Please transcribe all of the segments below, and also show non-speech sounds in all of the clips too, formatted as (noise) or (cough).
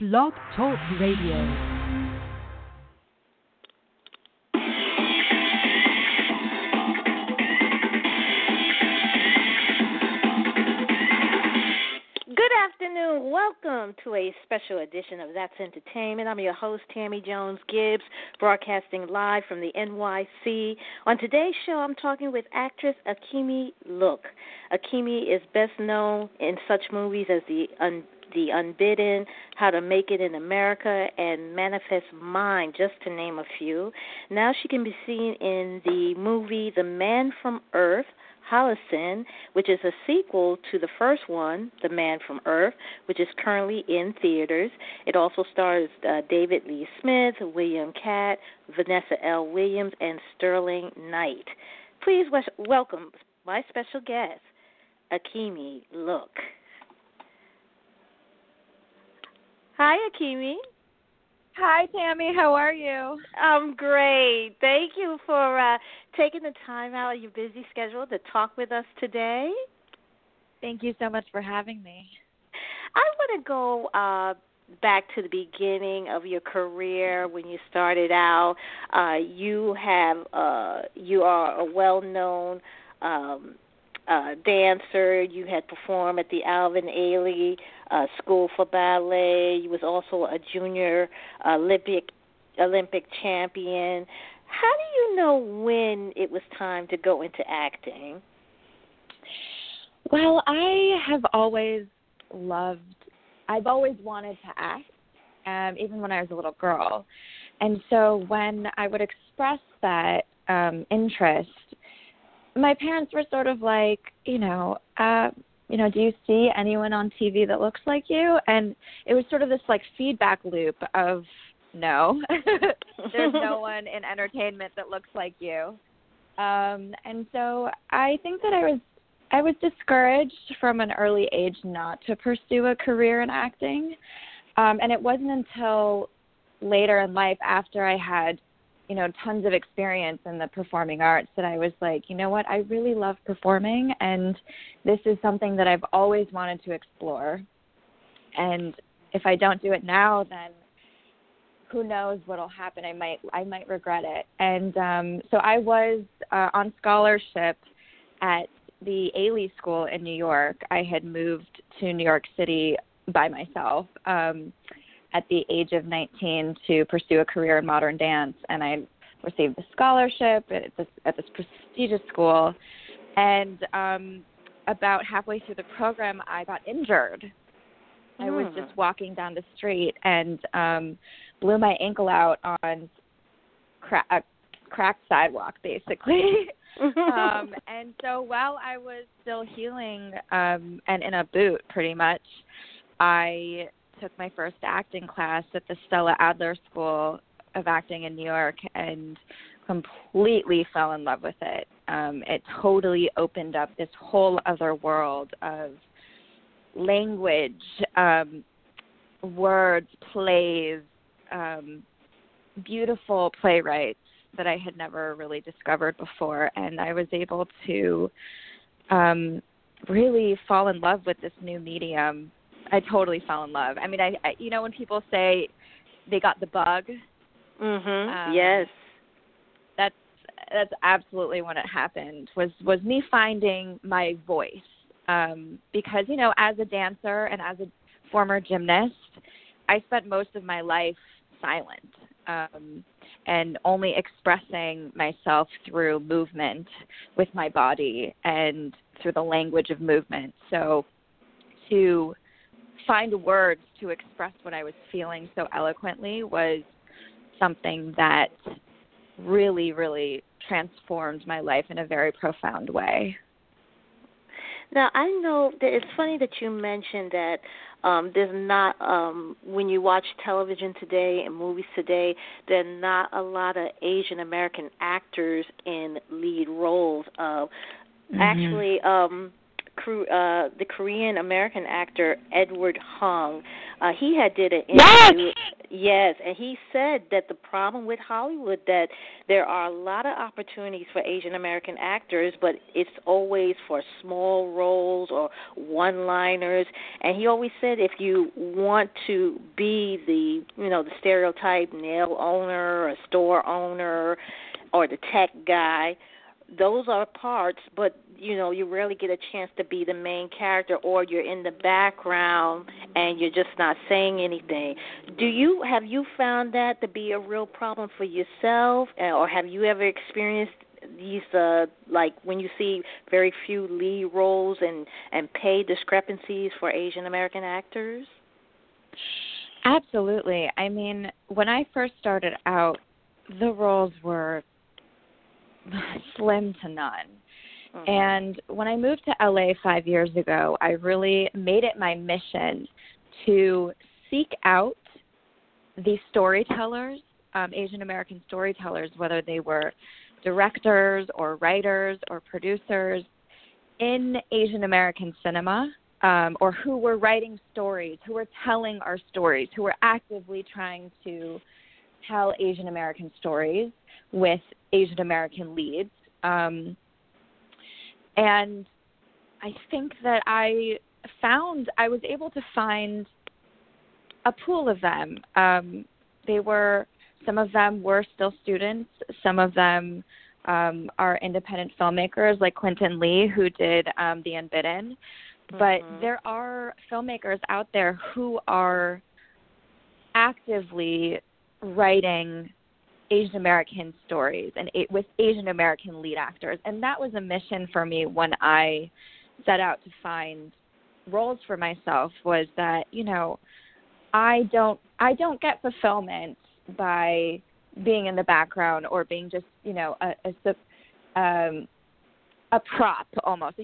Blog Talk Radio. Good afternoon. Welcome to a special edition of That's Entertainment. I'm your host, Tammy Jones Gibbs, broadcasting live from the NYC. On today's show, I'm talking with actress Akemi Look. Akemi is best known in such movies as The Un- the Unbidden, How to Make It in America, and Manifest Mind, just to name a few. Now she can be seen in the movie The Man from Earth, Holocene, which is a sequel to the first one, The Man from Earth, which is currently in theaters. It also stars uh, David Lee Smith, William Katt, Vanessa L. Williams, and Sterling Knight. Please welcome my special guest, Akemi Look. Hi, Akemi. Hi, Tammy. How are you? I'm great. Thank you for uh, taking the time out of your busy schedule to talk with us today. Thank you so much for having me. I want to go uh, back to the beginning of your career when you started out. Uh, you have uh, you are a well-known um, uh, dancer. You had performed at the Alvin Ailey uh, School for Ballet. You was also a junior Olympic Olympic champion. How do you know when it was time to go into acting? Well, I have always loved. I've always wanted to act, um, even when I was a little girl. And so when I would express that um, interest, my parents were sort of like, you know, uh, you know, do you see anyone on TV that looks like you? And it was sort of this like feedback loop of no, (laughs) there's no (laughs) one in entertainment that looks like you. Um, and so I think that I was I was discouraged from an early age not to pursue a career in acting. Um, and it wasn't until later in life after I had you know tons of experience in the performing arts that I was like, you know what, I really love performing and this is something that I've always wanted to explore. And if I don't do it now then who knows what'll happen. I might I might regret it. And um so I was uh, on scholarship at the Ailey School in New York. I had moved to New York City by myself. Um at the age of 19 to pursue a career in modern dance, and I received a scholarship at this at this prestigious school. And um, about halfway through the program, I got injured. Mm. I was hmm. just walking down the street and um, blew my ankle out on cra- a cracked sidewalk, basically. (laughs) um, and so while I was still healing um, and in a boot, pretty much, I took my first acting class at the Stella Adler School of Acting in New York and completely fell in love with it. Um, it totally opened up this whole other world of language, um, words, plays, um, beautiful playwrights that I had never really discovered before, and I was able to um, really fall in love with this new medium I totally fell in love. I mean, I, I you know when people say they got the bug. Mhm. Um, yes. That's that's absolutely when it happened. Was was me finding my voice. Um because you know, as a dancer and as a former gymnast, I spent most of my life silent. Um and only expressing myself through movement with my body and through the language of movement. So to find words to express what I was feeling so eloquently was something that really, really transformed my life in a very profound way. Now I know that it's funny that you mentioned that um there's not um when you watch television today and movies today there are not a lot of Asian American actors in lead roles of mm-hmm. actually um uh, the Korean American actor Edward Hong. Uh, he had did an interview. Yes! Yes, and he said that the problem with Hollywood that there are a lot of opportunities for Asian American actors, but it's always for small roles or one-liners. And he always said if you want to be the, you know, the stereotype nail owner or store owner or the tech guy, those are parts, but you know you rarely get a chance to be the main character, or you're in the background and you're just not saying anything. Do you have you found that to be a real problem for yourself, or have you ever experienced these uh like when you see very few lead roles and and pay discrepancies for Asian American actors? Absolutely. I mean, when I first started out, the roles were (laughs) slim to none. Mm-hmm. And when I moved to LA five years ago, I really made it my mission to seek out the storytellers, um, Asian American storytellers, whether they were directors or writers or producers in Asian American cinema, um, or who were writing stories, who were telling our stories, who were actively trying to tell Asian American stories with Asian American leads. Um, and I think that I found I was able to find a pool of them. Um, they were some of them were still students. Some of them um, are independent filmmakers, like Quentin Lee, who did um, The Unbidden. But mm-hmm. there are filmmakers out there who are actively writing Asian American stories and with Asian American lead actors. And that was a mission for me when I set out to find roles for myself was that, you know, I don't I don't get fulfillment by being in the background or being just, you know, a a um a prop almost,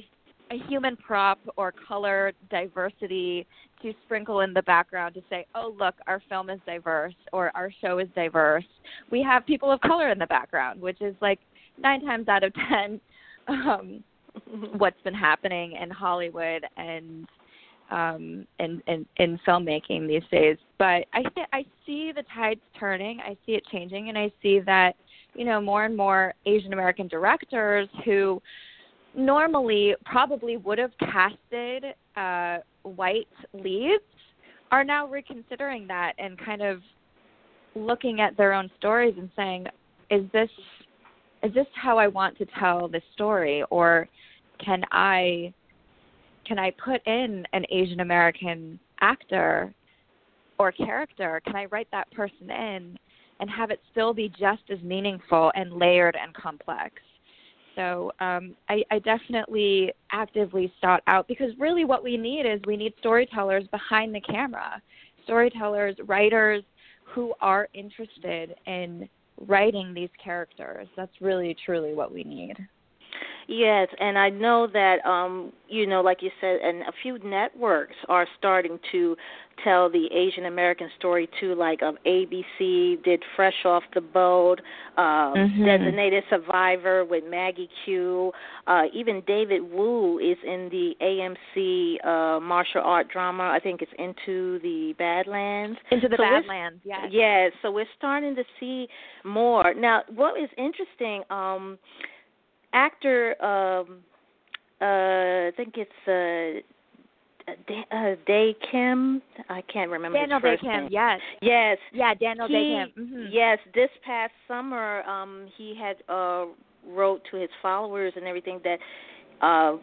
a human prop or color diversity to sprinkle in the background to say, oh, look, our film is diverse or our show is diverse. We have people of color in the background, which is like nine times out of ten (laughs) um, (laughs) what's been happening in Hollywood and um in, in in filmmaking these days but i th- i see the tides turning i see it changing and i see that you know more and more asian american directors who normally probably would have casted uh, white leads are now reconsidering that and kind of looking at their own stories and saying, is this is this how I want to tell this story, or can I can I put in an Asian American actor or character? Can I write that person in and have it still be just as meaningful and layered and complex? So um, I, I definitely actively sought out because really what we need is we need storytellers behind the camera, storytellers, writers who are interested in writing these characters. That's really truly what we need. Yes, and I know that um you know like you said and a few networks are starting to tell the Asian American story too like um ABC did Fresh Off the Boat, um mm-hmm. Designated Survivor with Maggie Q, uh even David Wu is in the AMC uh martial art drama. I think it's Into the Badlands. Into the so Badlands, yes. Yes, so we're starting to see more. Now, what is interesting um actor um uh I think it's uh uh, Dae Kim. I can't remember Daniel his first Dae Kim. Name. Yes. Yes. Yeah, Daniel he, Dae Kim. Mm-hmm. Yes, this past summer, um, he had uh, wrote to his followers and everything that uh,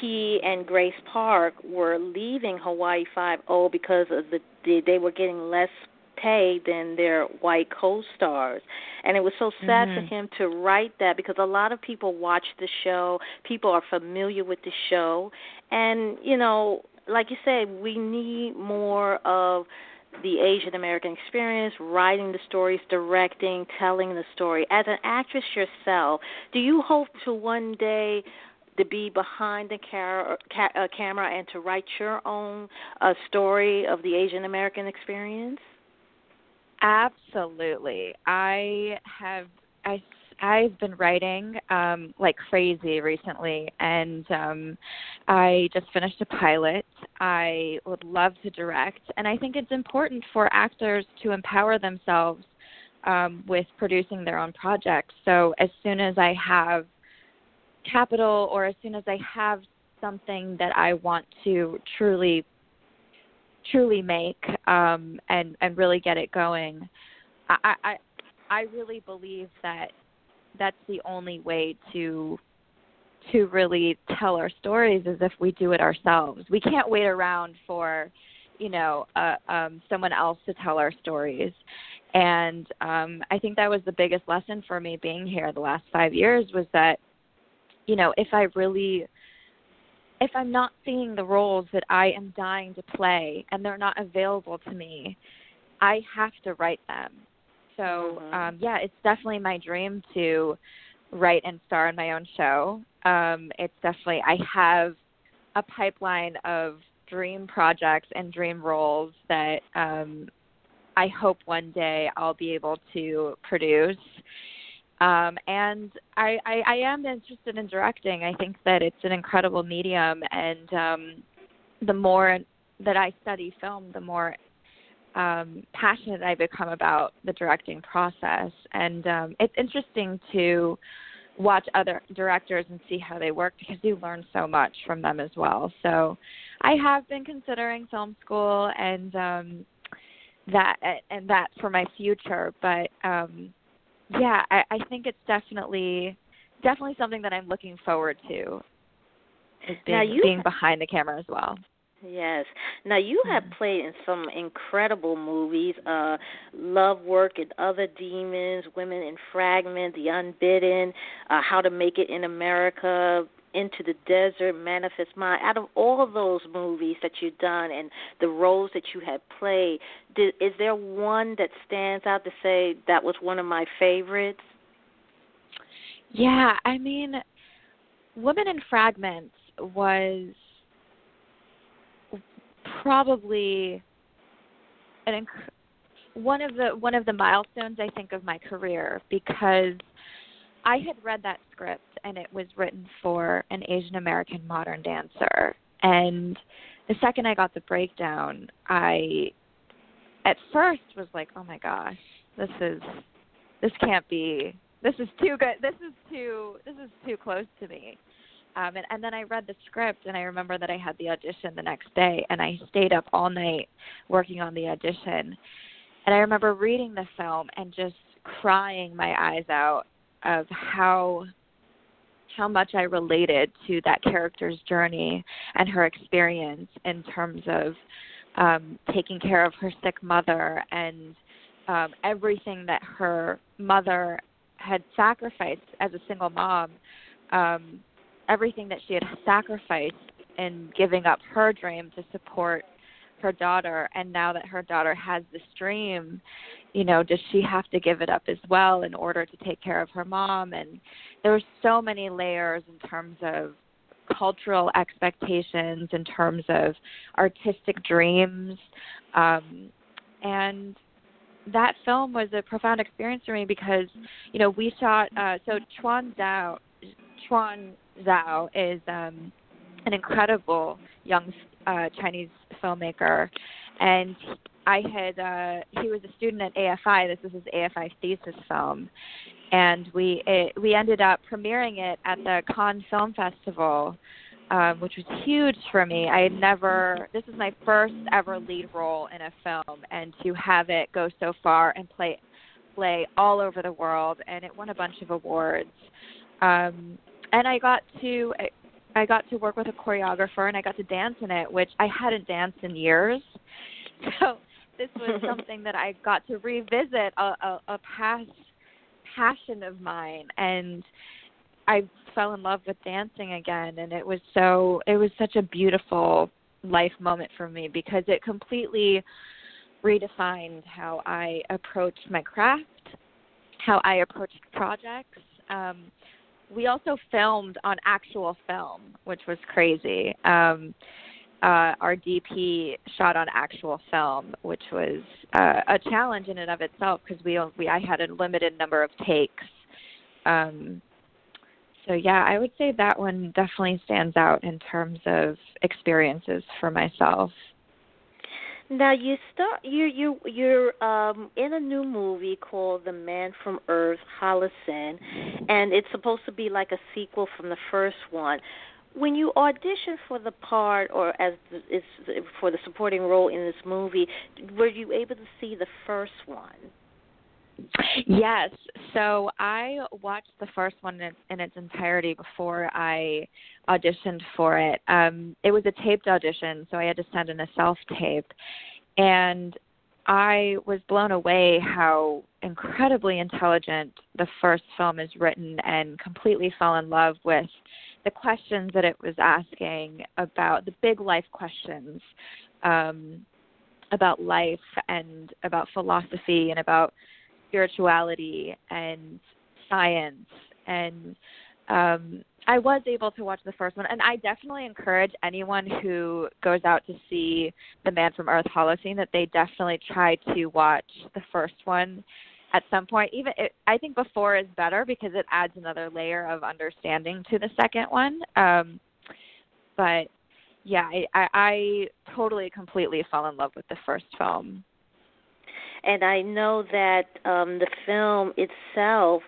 he and Grace Park were leaving Hawaii Five O because of the, the they were getting less pay than their white co-stars and it was so sad mm-hmm. for him to write that because a lot of people watch the show people are familiar with the show and you know like you said we need more of the Asian American experience, writing the stories, directing, telling the story. As an actress yourself, do you hope to one day to be behind the car- ca- uh, camera and to write your own uh, story of the Asian American experience? Absolutely. I have I I've been writing um like crazy recently and um I just finished a pilot I would love to direct, and I think it's important for actors to empower themselves um, with producing their own projects. So as soon as I have capital, or as soon as I have something that I want to truly, truly make um, and and really get it going, I, I I really believe that that's the only way to to really tell our stories is if we do it ourselves. We can't wait around for, you know, uh, um, someone else to tell our stories. And um, I think that was the biggest lesson for me being here the last five years was that, you know, if I really, if I'm not seeing the roles that I am dying to play and they're not available to me, I have to write them. So mm-hmm. um, yeah, it's definitely my dream to write and star in my own show. Um, it's definitely I have a pipeline of dream projects and dream roles that um, I hope one day I'll be able to produce. Um, and I, I, I am interested in directing. I think that it's an incredible medium, and um, the more that I study film, the more um, passionate I become about the directing process. And um, it's interesting to watch other directors and see how they work because you learn so much from them as well. So I have been considering film school and um, that and that for my future. But um, yeah, I, I think it's definitely definitely something that I'm looking forward to. Is being, now you being behind the camera as well. Yes. Now you have played in some incredible movies, uh Love Work and Other Demons, Women in Fragment, The Unbidden, uh How to Make It in America, Into the Desert, Manifest Mind. Out of all those movies that you've done and the roles that you have played, did, is there one that stands out to say that was one of my favorites? Yeah, I mean, Women in Fragments was probably an inc- one of the one of the milestones I think of my career because I had read that script and it was written for an Asian American modern dancer and the second I got the breakdown I at first was like oh my gosh this is this can't be this is too good this is too this is too close to me um, and, and then I read the script, and I remember that I had the audition the next day, and I stayed up all night working on the audition. And I remember reading the film and just crying my eyes out of how how much I related to that character's journey and her experience in terms of um, taking care of her sick mother and um, everything that her mother had sacrificed as a single mom um, everything that she had sacrificed in giving up her dream to support her daughter and now that her daughter has this dream you know does she have to give it up as well in order to take care of her mom? And there were so many layers in terms of cultural expectations in terms of artistic dreams. Um and that film was a profound experience for me because you know we shot uh so Chuan Zhao Chuan Zhao is um, an incredible young uh, Chinese filmmaker, and I had uh, he was a student at AFI. This was his AFI thesis film, and we it, we ended up premiering it at the Cannes Film Festival, um, which was huge for me. I had never this is my first ever lead role in a film, and to have it go so far and play play all over the world, and it won a bunch of awards. Um, and I got to I got to work with a choreographer and I got to dance in it, which I hadn't danced in years. (laughs) So this was (laughs) something that I got to revisit a, a, a past passion of mine, and I fell in love with dancing again. And it was so it was such a beautiful life moment for me because it completely redefined how I approached my craft, how I approached projects. Um, we also filmed on actual film, which was crazy. Um, uh, our DP shot on actual film, which was uh, a challenge in and of itself because we we I had a limited number of takes. Um, so yeah, I would say that one definitely stands out in terms of experiences for myself. Now you start you you you're um in a new movie called The Man from Earth, Holocene, and it's supposed to be like a sequel from the first one. When you auditioned for the part, or as is for the supporting role in this movie, were you able to see the first one? Yes. So I watched the first one in, in its entirety before I auditioned for it. Um, it was a taped audition, so I had to send in a self tape. And I was blown away how incredibly intelligent the first film is written and completely fell in love with the questions that it was asking about the big life questions um, about life and about philosophy and about spirituality and science. And um I was able to watch the first one. And I definitely encourage anyone who goes out to see The Man from Earth Holocene that they definitely try to watch the first one at some point. Even it, I think before is better because it adds another layer of understanding to the second one. Um but yeah I, I I totally completely fell in love with the first film and I know that um, the film itself.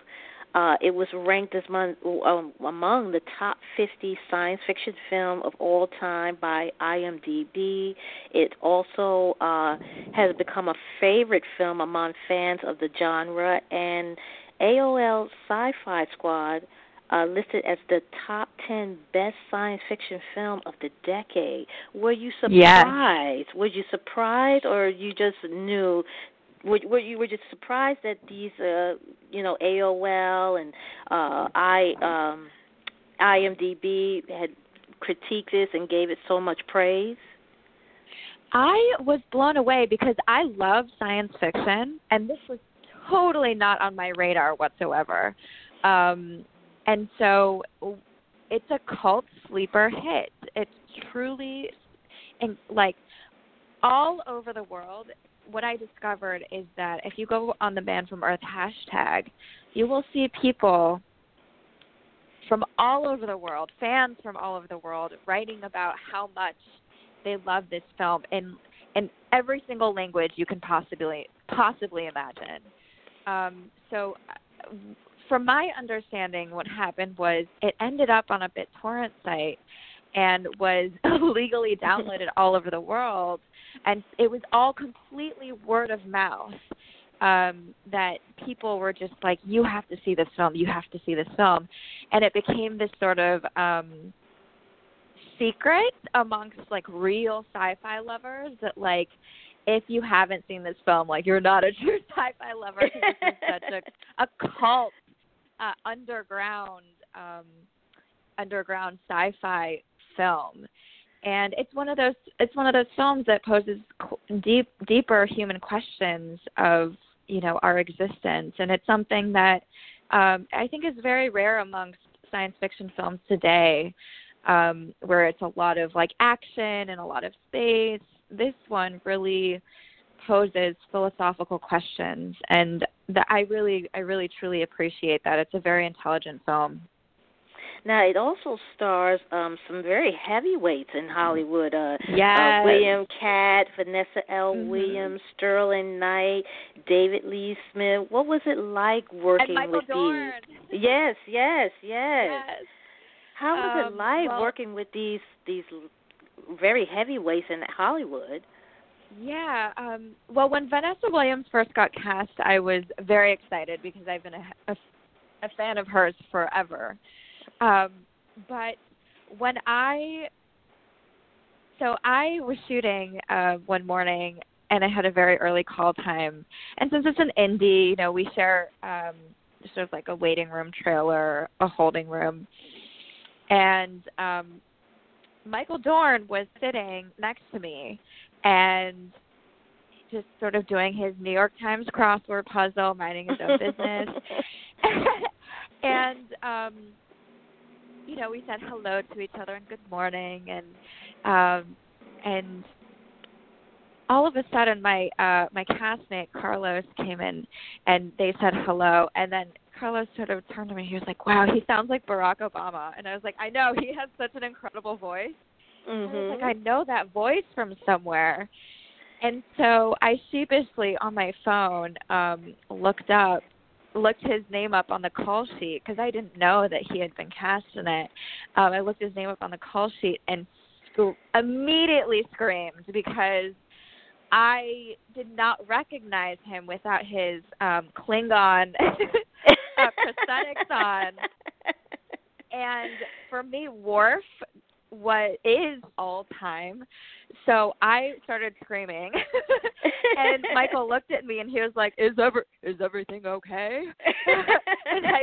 Uh, it was ranked as among, um, among the top 50 science fiction film of all time by IMDb. It also uh, has become a favorite film among fans of the genre, and AOL Sci-Fi Squad uh, listed as the top 10 best science fiction film of the decade. Were you surprised? Yes. Were you surprised, or you just knew were, were you were just surprised that these uh you know AOL and uh I um IMDb had critiqued this and gave it so much praise? I was blown away because I love science fiction and this was totally not on my radar whatsoever. Um and so it's a cult sleeper hit. It's truly and like all over the world what I discovered is that if you go on the Man from Earth hashtag, you will see people from all over the world, fans from all over the world, writing about how much they love this film in in every single language you can possibly possibly imagine. Um, so, from my understanding, what happened was it ended up on a BitTorrent site and was (laughs) legally downloaded all over the world and it was all completely word of mouth um that people were just like you have to see this film. You have to see this film. And it became this sort of um secret amongst like real sci-fi lovers that like if you haven't seen this film like you're not a (laughs) true sci-fi lover because this is (laughs) such a a cult uh underground um underground sci-fi film and it's one of those it's one of those films that poses deep deeper human questions of you know our existence. And it's something that um i think is very rare amongst science fiction films today um where it's a lot of like action and a lot of space. This one really poses philosophical questions. And that i really i really truly appreciate that. It's a very intelligent film now it also stars um some very heavyweights in Hollywood. Uh, yes. uh William Katt, Vanessa L. Mm-hmm. Williams, Sterling Knight, David Lee Smith. What was it like working with Dorn. these? Yes, yes, yes. yes. How was um, it like well, working with these these very heavyweights in Hollywood? Yeah. Um, well, when Vanessa Williams first got cast, I was very excited because I've been a, a, a fan of hers forever. Um, but when I so I was shooting uh, one morning and I had a very early call time. And since it's an indie, you know, we share um, sort of like a waiting room trailer, a holding room. And um, Michael Dorn was sitting next to me and just sort of doing his New York Times crossword puzzle, minding his own business. (laughs) (laughs) and um you know, we said hello to each other and good morning and um and all of a sudden my uh my castmate Carlos came in and they said hello and then Carlos sort of turned to me. He was like, "Wow, he sounds like Barack Obama," and I was like, "I know. He has such an incredible voice." Mhm. I was like, "I know that voice from somewhere." And so I sheepishly on my phone um looked up looked his name up on the call sheet because I didn't know that he had been cast in it. Um, I looked his name up on the call sheet and sc- immediately screamed because I did not recognize him without his um, Klingon (laughs) uh, prosthetics on. (laughs) And for me, Worf what is all time. So I started screaming, (laughs) and Michael (laughs) looked at me and he was like, "Is ever is everything okay?" (laughs) and I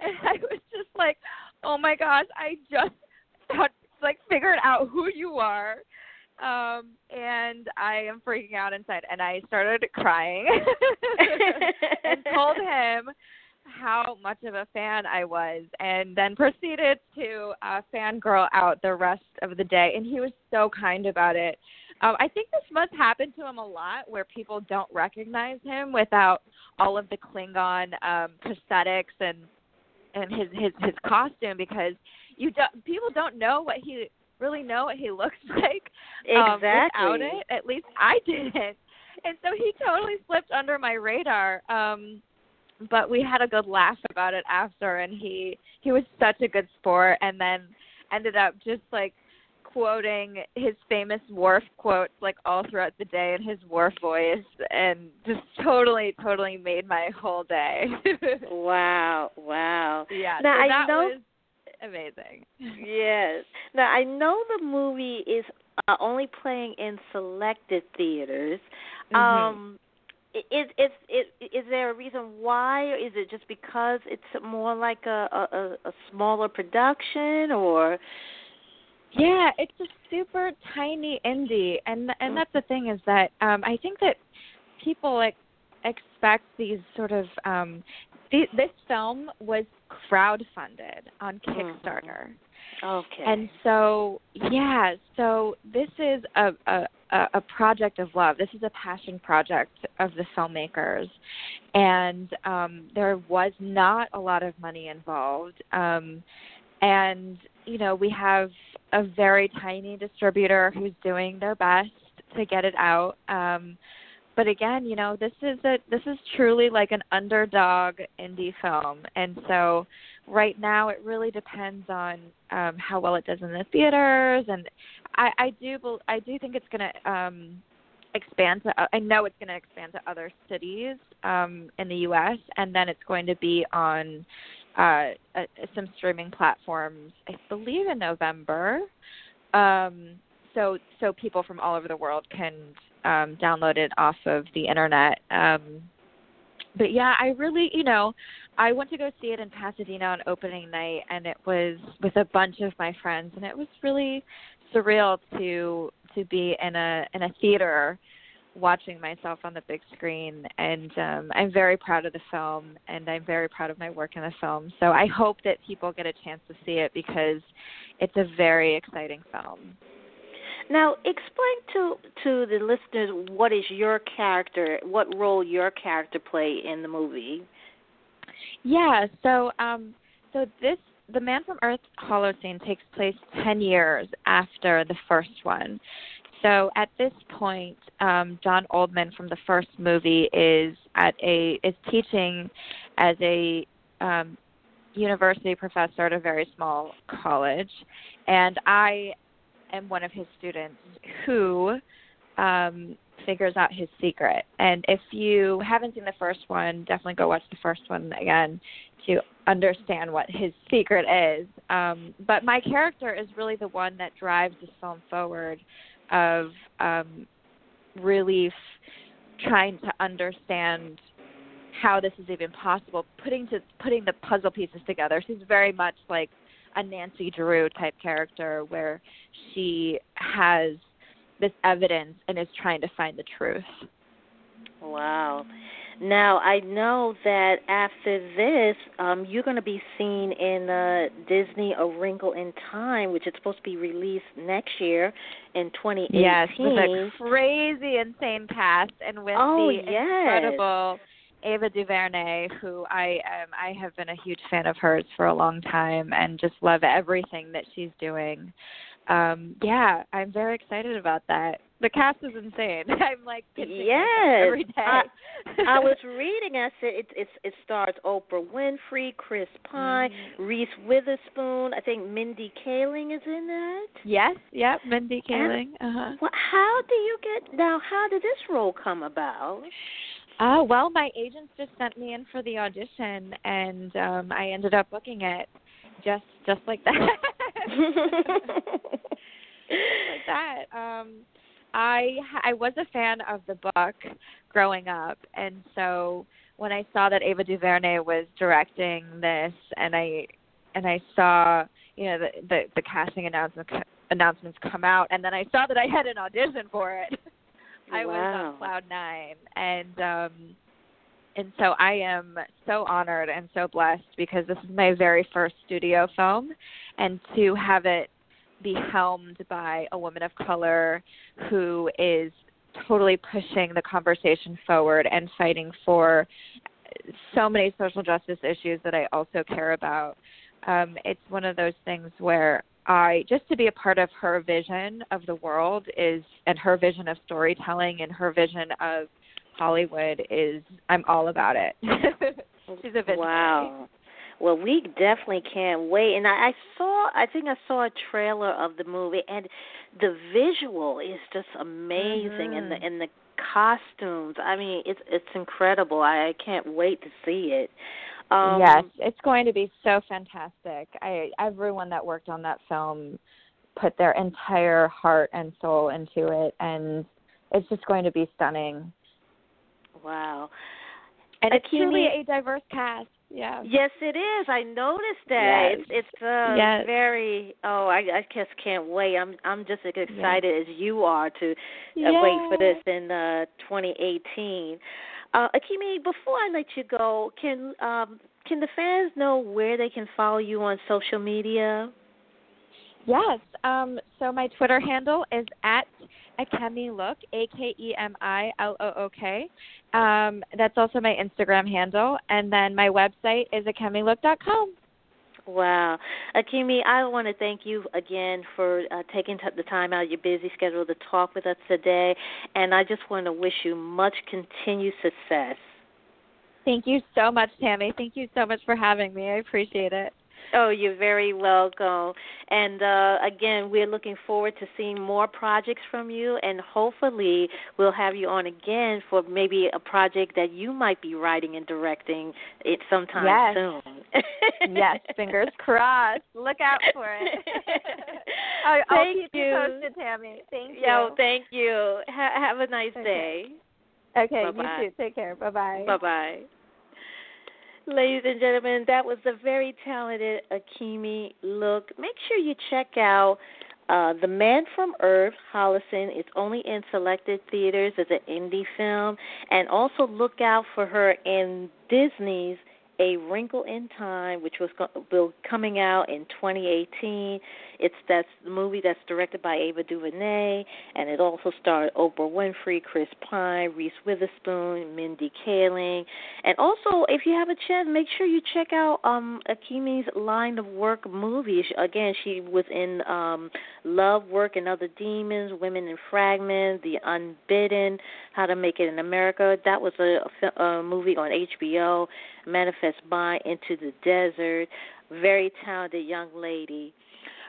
and I was just like, "Oh my gosh, I just got, like figured out who you are." Um and I am freaking out inside and I started crying and told him how much of a fan I was, and then proceeded to uh, fangirl out the rest of the day. And he was so kind about it. Um, I think this must happen to him a lot, where people don't recognize him without all of the Klingon um, prosthetics and and his his his costume, because you don't people don't know what he really know what he (laughs) looks like um, exactly. without it. At least I (laughs) didn't. And so he totally slipped under my radar. Um but we had a good laugh about it after and he he was such a good sport and then ended up just like quoting his famous Worf quotes like all throughout the day in his Worf voice and just totally totally made my whole day. (laughs) wow, wow. Yeah. Now so I that know was amazing. yes. Now I know the movie is uh, only playing in selected theaters. Mhm. Um is is is is there a reason why? Or is it just because it's more like a a, a smaller production or? Yeah, it's a super tiny indie, and and that's the thing is that um I think that people like expect these sort of um th- this film was crowdfunded on Kickstarter. okay. And so, yeah, so this is a, a a a project of love. This is a passion project of the filmmakers, and um, there was not a lot of money involved. Um, and you know, we have a very tiny distributor who's doing their best to get it out. Um, but again, you know, this is a this is truly like an underdog indie film, and so right now it really depends on um how well it does in the theaters. And i i do i do think it's going to um expand to i know it's going to expand to other cities um in the us and then it's going to be on uh, uh some streaming platforms i believe in november. Um so so people from all over the world can um download it off of the internet. Um but yeah i really you know I went to go see it in Pasadena on opening night, and it was with a bunch of my friends, and it was really surreal to to be in a in a theater watching myself on the big screen and um I'm very proud of the film and I'm very proud of my work in the film. So I hope that people get a chance to see it because it's a very exciting film. Now, explain to to the listeners what is your character, what role your character play in the movie. Yeah, so um so this the Man from Earth Holocene takes place 10 years after the first one. So at this point, um, John Oldman from the first movie is at a is teaching as a um, university professor at a very small college, and I am one of his students who um, figures out his secret. And if you haven't seen the first one, definitely go watch the first one again to understand what his secret is. Um, but my character is really the one that drives this film forward of um, really trying to understand how this is even possible, putting to putting the puzzle pieces together. She's very much like a Nancy Drew type character where she has this evidence and is trying to find the truth. Wow. Now I know that after this, um, you're going to be seen in uh, Disney A Wrinkle in Time, which is supposed to be released next year in 2018. Yes, with a crazy, insane cast and with Oh, the yes. incredible Ava DuVernay, who I um, I have been a huge fan of hers for a long time, and just love everything that she's doing. Um, yeah, I'm very excited about that. The cast is insane. (laughs) I'm like yes every day. I, I (laughs) was reading. I said it it it stars Oprah Winfrey, Chris Pine, Mm. Reese Witherspoon. I think Mindy Kaling is in that. Yes, yep, Mindy Kaling. Uh huh. Well, how do you get now? How did this role come about? Uh, well, my agents just sent me in for the audition, and um, I ended up booking it, just just like (laughs) that. Like that. Um, I I was a fan of the book growing up, and so when I saw that Ava DuVernay was directing this, and I and I saw you know the the, the casting announcement announcements come out, and then I saw that I had an audition for it. (laughs) I was on cloud nine, and um, and so I am so honored and so blessed because this is my very first studio film, and to have it be helmed by a woman of color who is totally pushing the conversation forward and fighting for so many social justice issues that I also care about. Um, it's one of those things where I just to be a part of her vision of the world is and her vision of storytelling and her vision of Hollywood is I'm all about it. (laughs) She's a visionary. Wow. Well, we definitely can't wait. And I, I saw, I think I saw a trailer of the movie, and the visual is just amazing, and the Mhm. and the costumes. I mean, it's it's incredible. I, I can't wait to see it. Um, yes, it's going to be so fantastic. I everyone that worked on that film put their entire heart and soul into it and it's just going to be stunning. Wow. And it's truly a diverse cast. Yeah. Yes, it is. I noticed that. Yes. It's it's uh Yes. very. Oh, I I just can't wait. I'm I'm just as excited as you are to uh, wait for this in uh 2018. Uh Akemi, before I let you go, can um can the fans know where they can follow you on social media? Yes. Um, so my Twitter handle is at Akemi Look, A K E M I L O O K. Um, that's also my Instagram handle, and then my website is akemilook.com. Wow. Akemi, I want to thank you again for uh, taking t- the time out of your busy schedule to talk with us today, and I just want to wish you much continued success. Thank you so much, Tammy. Thank you so much for having me. I appreciate it. Oh, you're very welcome. And uh, again, we're looking forward to seeing more projects from you, and hopefully, we'll have you on again for maybe a project that you might be writing and directing it sometime Yes. soon. yes, (laughs) fingers crossed. Look out for it. (laughs) I'll Thank keep you. you. posted, Tammy. Thank you. Yo, thank you. Ha- have a nice Okay. day. okay, Bye-bye. you too. Take care. Bye bye. Bye bye. Ladies and gentlemen, that was the very talented Akemi Look. Make sure you check out uh, The Man from Earth, Holocene. It's only in selected theaters as an indie film. And also look out for her in Disney's A Wrinkle in Time, which was will coming out in 2018. It's that's the movie that's directed by Ava DuVernay, and it also starred Oprah Winfrey, Chris Pine, Reese Witherspoon, Mindy Kaling, and also if you have a chance, make sure you check out um Akemi's line of work movies. Again, she was in um Love, Work, and Other Demons, Women in Fragments, The Unbidden, How to Make It in America. That was a, a, movie on HBO. Manifest by Into the Desert. Very talented young lady.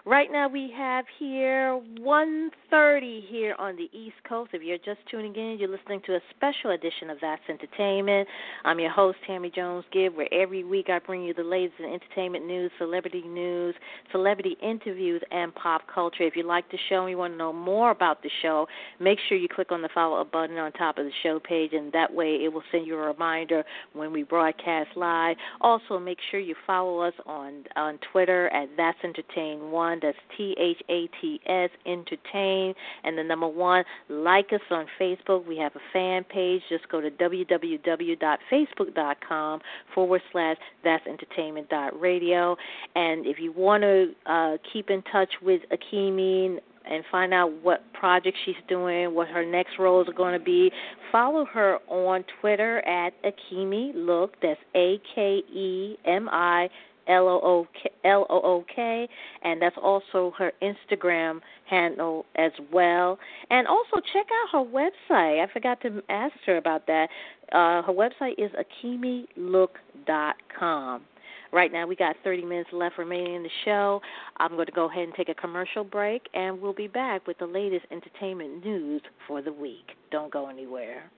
Right now we have here 1:30 here on the East Coast. If you're just tuning in, you're listening to a special edition of That's Entertainment. I'm your host Tammy Jones Gibb, where every week I bring you the latest in entertainment news, celebrity news, celebrity interviews, and pop culture. If you like the show and you want to know more about the show, make sure you click on the follow up button on top of the show page, and that way it will send you a reminder when we broadcast live. Also, make sure you follow us on on Twitter at That's Entertain One. That's T H A T S Entertain, and the number one. Like us on Facebook. We have a fan page. Just go to www.facebook.com forward slash That's Entertainment dot radio. And if you want to uh, keep in touch with Akemi and find out what project she's doing, what her next roles are going to be. Follow her on Twitter at Akemi Look. That's A K E M I L O O K, and that's also her Instagram handle as well. And also check out her website. I forgot to ask her about that. Uh, her website is akemilook.com. Right now, we got 30 minutes left remaining in the show. I'm going to go ahead and take a commercial break, and we'll be back with the latest entertainment news for the week. Don't go anywhere.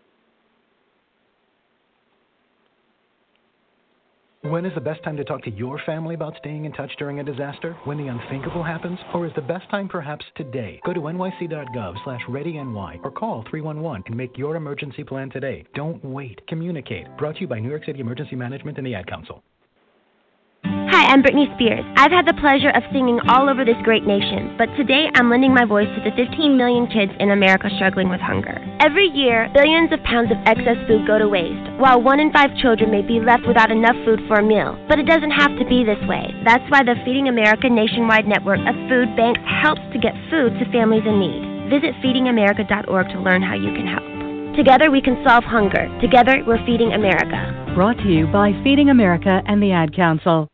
When is the best time to talk to your family about staying in touch during a disaster? When the unthinkable happens? Or is the best time perhaps today? Go to nyc.gov slash readyny or call 311 and make your emergency plan today. Don't wait. Communicate. Brought to you by New York City Emergency Management and the Ad Council. Hi, I'm Britney Spears. I've had the pleasure of singing all over this great nation, but today I'm lending my voice to the 15 million kids in America struggling with hunger. Every year, billions of pounds of excess food go to waste, while one in five children may be left without enough food for a meal. But it doesn't have to be this way. That's why the Feeding America nationwide network of food banks helps to get food to families in need. Visit feedingamerica.org to learn how you can help. Together we can solve hunger. Together we're feeding America. Brought to you by Feeding America and the Ad Council.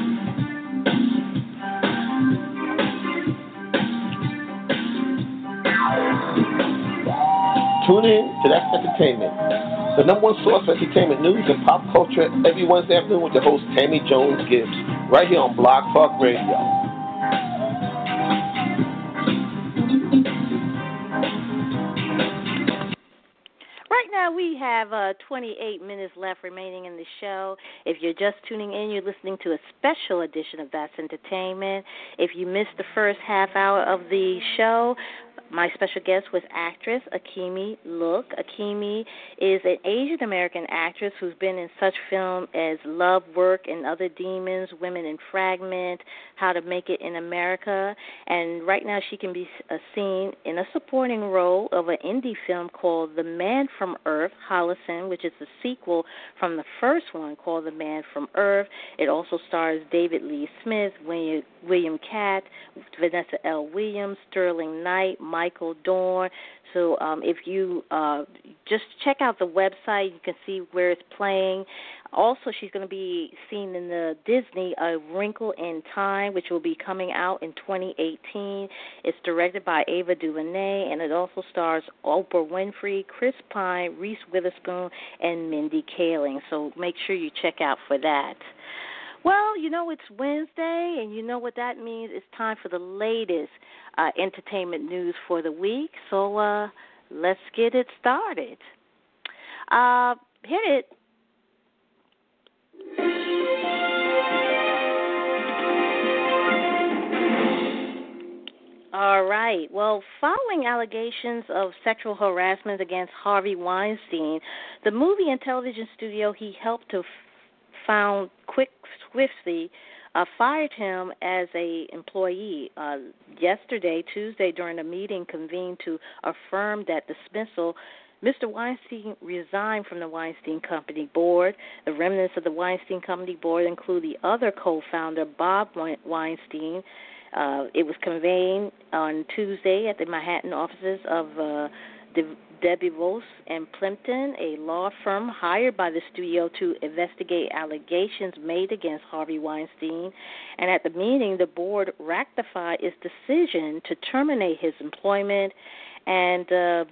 Tune in to That's Entertainment, the number one source for entertainment news and pop culture every Wednesday afternoon with your host, Tammy Jones Gibbs, right here on Blog Talk Radio. Right now, we have uh, 28 minutes left remaining in the show. If you're just tuning in, you're listening to a special edition of That's Entertainment. If you missed the first half hour of the show, my special guest was actress Akemi Look. Akemi is an Asian American actress who's been in such film as Love, Work, and Other Demons, Women in Fragment, How to Make It in America, and right now she can be uh, seen in a supporting role of an indie film called The Man from Earth, Holocene, which is a sequel from the first one called The Man from Earth. It also stars David Lee Smith, William, William Katt, Vanessa L. Williams, Sterling Knight, Michael Dorn. So um, if you uh, just check out the website, you can see where it's playing. Also, she's going to be seen in the Disney A Wrinkle in Time, which will be coming out in 2018. It's directed by Ava DuVernay, and it also stars Oprah Winfrey, Chris Pine, Reese Witherspoon, and Mindy Kaling. So make sure you check out for that. Well, you know it's Wednesday, and you know what that means. It's time for the latest uh, entertainment news for the week. So uh, let's get it started. Uh, hit it. All right. Well, following allegations of sexual harassment against Harvey Weinstein, the movie and television studio he helped to found Quick Swiftly uh, fired him as a employee uh, yesterday, Tuesday, during a meeting convened to affirm that dismissal. Mr. Weinstein resigned from the Weinstein Company board. The remnants of the Weinstein Company board include the other co-founder, Bob Weinstein. Uh, it was convened on Tuesday at the Manhattan offices of uh, De- DeBevoise and Plimpton, a law firm hired by the studio to investigate allegations made against Harvey Weinstein. And at the meeting, the board ratified its decision to terminate his employment. And uh,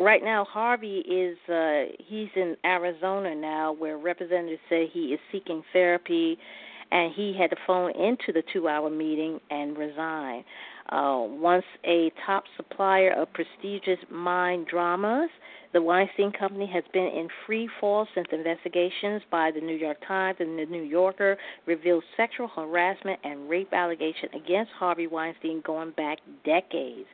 right now, Harvey is uh, he's in Arizona now, where representatives say he is seeking therapy, and he had to phone into the two-hour meeting and resign. Uh, once a top supplier of prestigious mind dramas, the Weinstein Company has been in free fall since investigations by the New York Times and the New Yorker revealed sexual harassment and rape allegations against Harvey Weinstein going back decades.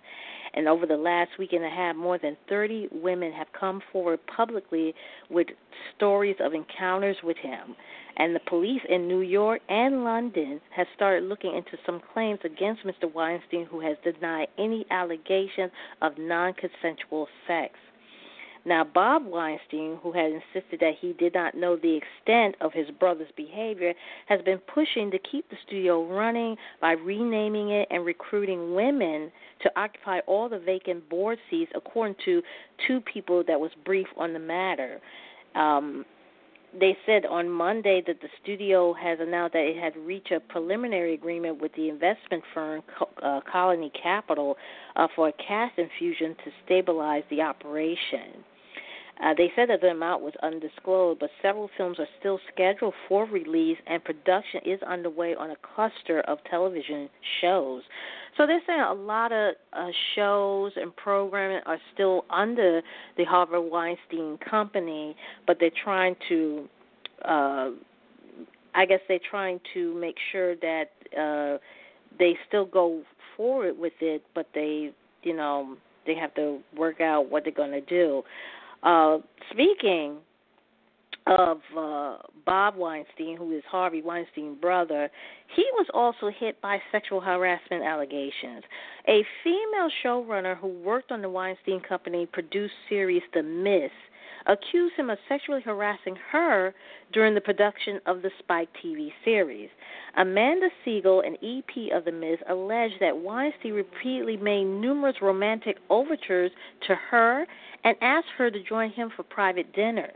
And over the last week and a half, more than 30 women have come forward publicly with stories of encounters with him. And the police in New York and London have started looking into some claims against Mr. Weinstein, who has denied any allegations of non consensual sex. Now, Bob Weinstein, who had insisted that he did not know the extent of his brother's behavior, has been pushing to keep the studio running by renaming it and recruiting women to occupy all the vacant board seats, according to two people that was briefed on the matter. Um, they said on Monday that the studio has announced that it had reached a preliminary agreement with the investment firm uh, Colony Capital uh, for a cash infusion to stabilize the operation. Uh, they said that the amount was undisclosed, but several films are still scheduled for release, and production is underway on a cluster of television shows. So they're saying a lot of uh, shows and programming are still under the Harvey Weinstein Company, but they're trying to, uh, I guess they're trying to make sure that uh, they still go forward with it, but they, you know, they have to work out what they're going to do. Uh, speaking of uh, Bob Weinstein, who is Harvey Weinstein's brother, he was also hit by sexual harassment allegations. A female showrunner who worked on the Weinstein Company produced series The Mist accused him of sexually harassing her during the production of the Spike TV series. Amanda Segel, an EP of The Mist, alleged that Weinstein repeatedly made numerous romantic overtures to her and asked her to join him for private dinners.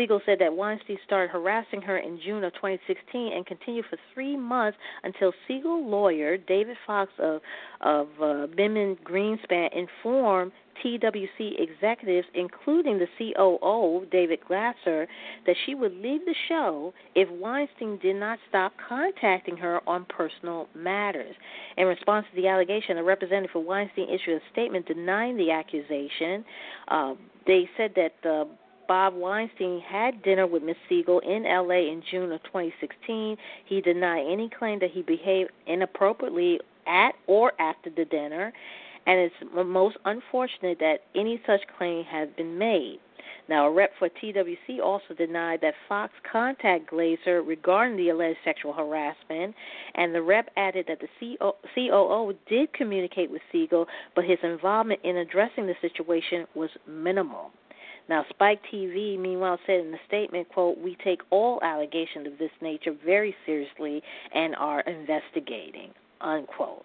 Segel said that Weinstein started harassing her in June of 2016 and continued for three months until Segel lawyer David Fox of of uh, Greenspan informed TWC executives, including the COO, David Glasser, that she would leave the show if Weinstein did not stop contacting her on personal matters. In response to the allegation, a representative for Weinstein issued a statement denying the accusation. Uh, they said that uh, Bob Weinstein had dinner with Ms. Segel in LA in June of 2016. He denied any claim that he behaved inappropriately at or after the dinner, and it's most unfortunate that any such claim has been made. Now, a rep for TWC also denied that Fox contacted Glasser regarding the alleged sexual harassment, and the rep added that the COO did communicate with Segel, but his involvement in addressing the situation was minimal. Now, Spike TV, meanwhile, said in the statement, quote, we take all allegations of this nature very seriously and are investigating, unquote.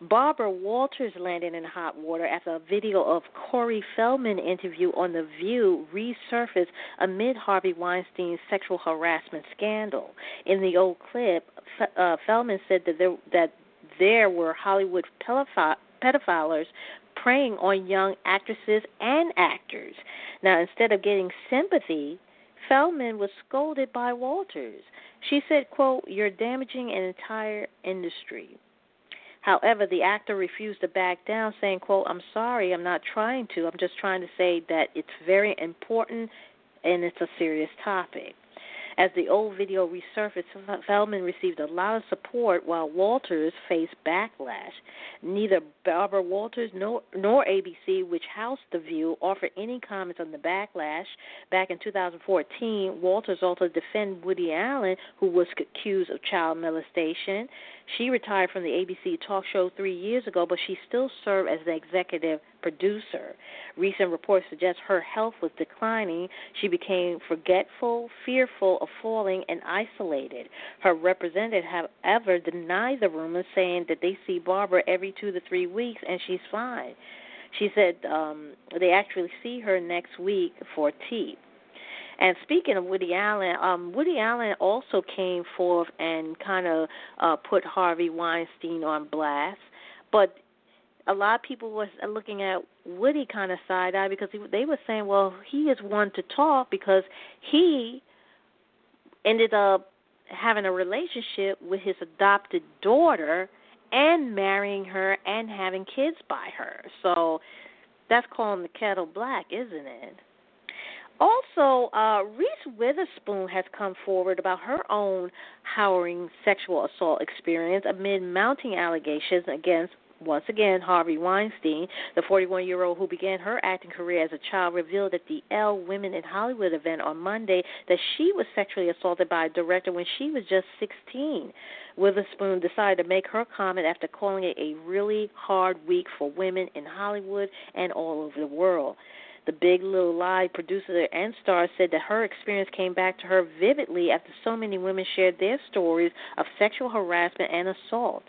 Barbara Walters landed in hot water after a video of Corey Feldman interview on The View resurfaced amid Harvey Weinstein's sexual harassment scandal. In the old clip, uh, Feldman said that there, that there were Hollywood pedophiles preying on young actresses and actors. Now, instead of getting sympathy, Feldman was scolded by Walters. She said, quote, You're damaging an entire industry. However, the actor refused to back down, saying, quote, I'm sorry, I'm not trying to. I'm just trying to say that it's very important and it's a serious topic. As the old video resurfaced, Feldman received a lot of support while Walters faced backlash. Neither Barbara Walters nor, nor ABC, which housed The View, offered any comments on the backlash. Back in 2014, Walters also defended Woody Allen, who was accused of child molestation. She retired from the ABC talk show three years ago, but she still served as the executive producer. Recent reports suggest her health was declining. She became forgetful, fearful of falling, and isolated. Her representative, however, denied the rumors, saying that they see Barbara every two to three weeks and she's fine. She said um, they actually see her next week for tea. And speaking of Woody Allen, um, Woody Allen also came forth and kind of uh, put Harvey Weinstein on blast, but a lot of people was looking at Woody kind of side eye because he, they were saying, well, he is one to talk because he ended up having a relationship with his adopted daughter and marrying her and having kids by her. So that's calling the kettle black, isn't it? Also, uh, Reese Witherspoon has come forward about her own harrowing sexual assault experience amid mounting allegations against Once again, Harvey Weinstein, the 41 year old who began her acting career as a child, revealed at the Elle Women in Hollywood event on Monday that she was sexually assaulted by a director when she was just 16. Witherspoon decided to make her comment after calling it a really hard week for women in Hollywood and all over the world. The Big Little Lie producer and star said that her experience came back to her vividly after so many women shared their stories of sexual harassment and assault.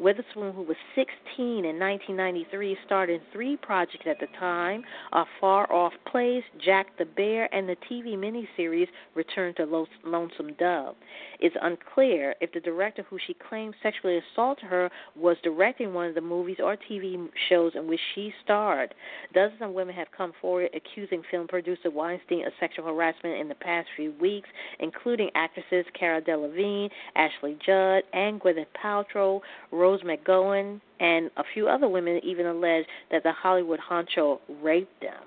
Witherspoon, who was 16 in 1993, starred in three projects at the time A Far Off Place, Jack the Bear, and the TV miniseries Return to Lonesome Dove. It's unclear if the director who she claimed sexually assaulted her was directing one of the movies or TV shows in which she starred. Dozens of women have come forward accusing film producer Weinstein of sexual harassment in the past few weeks, including actresses Cara Delevingne, Ashley Judd, and Gwyneth Paltrow, Rose McGowan, and a few other women even alleged that the Hollywood honcho raped them.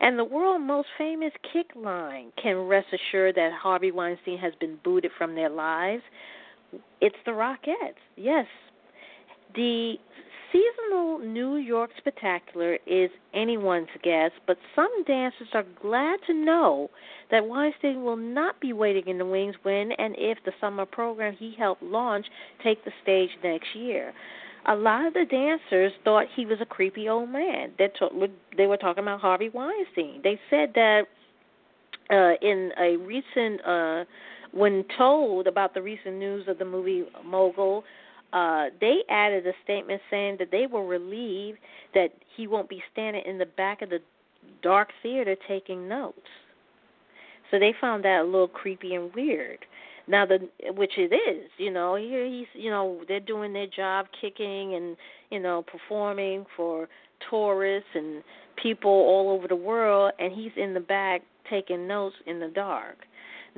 And the world's most famous kick line can rest assured that Harvey Weinstein has been booted from their lives. It's the Rockettes. Yes. The seasonal New York spectacular is anyone's guess, but some dancers are glad to know that Weinstein will not be waiting in the wings when and if the summer program he helped launch take the stage next year. A lot of the dancers thought he was a creepy old man. They they were talking about Harvey Weinstein. They said that uh, in a recent, uh, when told about the recent news of the movie Mogul, uh, they added a statement saying that they were relieved that he won't be standing in the back of the dark theater taking notes. So they found that a little creepy and weird. Now the which it is, you know, here he's you know, they're doing their job kicking and, you know, performing for tourists and people all over the world and he's in the back taking notes in the dark.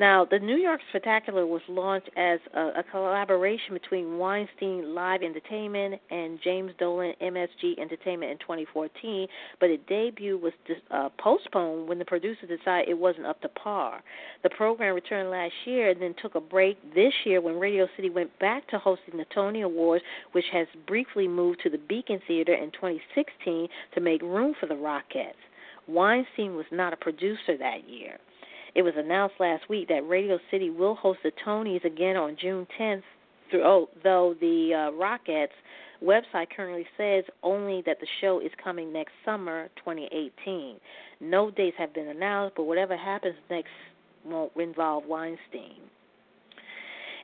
Now, the New York Spectacular was launched as a, a collaboration between Weinstein Live Entertainment and James Dolan MSG Entertainment in 2014, but its debut was uh, postponed when the producer decided it wasn't up to par. The program returned last year and then took a break this year when Radio City went back to hosting the Tony Awards, which has briefly moved to the Beacon Theater in 2016 to make room for the Rockettes. Weinstein was not a producer that year. It was announced last week that Radio City will host the Tonys again on June 10th, through, oh, though the uh, Rockettes website currently says only that the show is coming next summer, 2018. No dates have been announced, but whatever happens next won't involve Weinstein.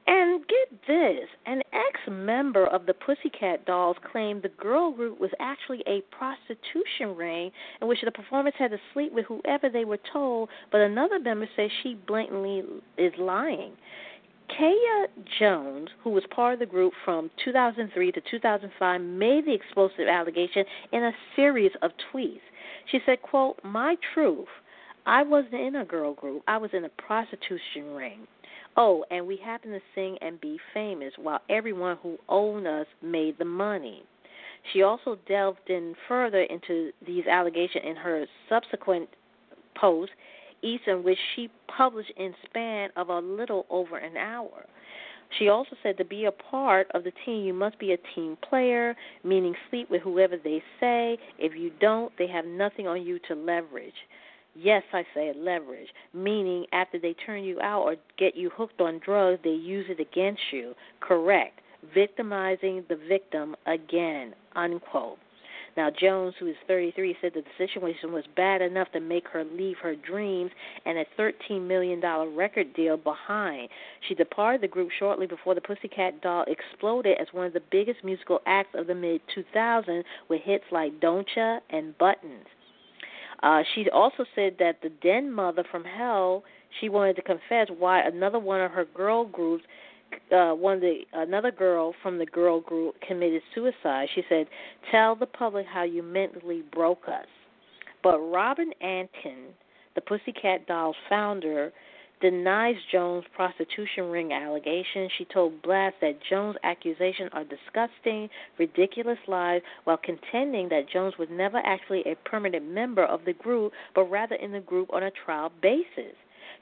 And get this an ex member of the Pussycat Dolls claimed the girl group was actually a prostitution ring in which the performers had to sleep with whoever they were told, but another member says she blatantly is lying. Kaya Jones, who was part of the group from 2003 to 2005, made the explosive allegation in a series of tweets. She said, quote, My truth, I wasn't in a girl group. I was in a prostitution ring. Oh, and we happened to sing and be famous while everyone who owned us made the money. She also delved in further into these allegations in her subsequent post, each in which she published in span of a little over an hour. She also said to be a part of the team, you must be a team player, meaning sleep with whoever they say. If you don't, they have nothing on you to leverage. Yes, I say leverage, meaning after they turn you out or get you hooked on drugs, they use it against you. Correct. Victimizing the victim again. Unquote. Now, Jones, who is 33, said that the situation was bad enough to make her leave her dreams and a $13 million record deal behind. She departed the group shortly before the Pussycat Doll exploded as one of the biggest musical acts of the mid 2000s with hits like Don't Ya and Buttons. Uh, she also said that the den mother from hell, she wanted to confess why another one of her girl groups, uh, one of the another girl from the girl group committed suicide. She said, "Tell the public how you mentally broke us." But Robin Antin, the Pussycat Dolls founder, denies Jones' prostitution ring allegations. She told Blast that Jones' accusations are disgusting, ridiculous lies, while contending that Jones was never actually a permanent member of the group, but rather in the group on a trial basis.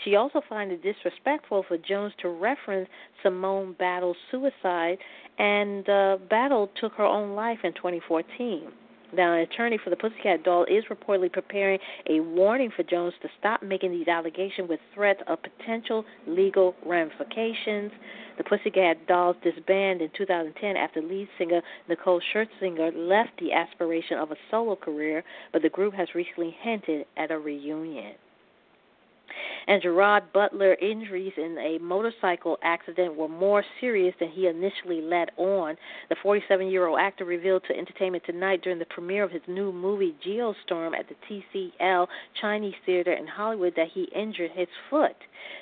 She also finds it disrespectful for Jones to reference Simone Battle's suicide, and uh, Battle took her own life in 2014. Now, an attorney for the Pussycat Doll is reportedly preparing a warning for Jones to stop making these allegations with threats of potential legal ramifications. The Pussycat Dolls disbanded in 2010 after lead singer Nicole Scherzinger left the aspiration of a solo career, but the group has recently hinted at a reunion and Gerard Butler injuries in a motorcycle accident were more serious than he initially let on. The 47 year old actor revealed to Entertainment Tonight during the premiere of his new movie Geostorm at the TCL Chinese Theater in Hollywood that he injured his foot.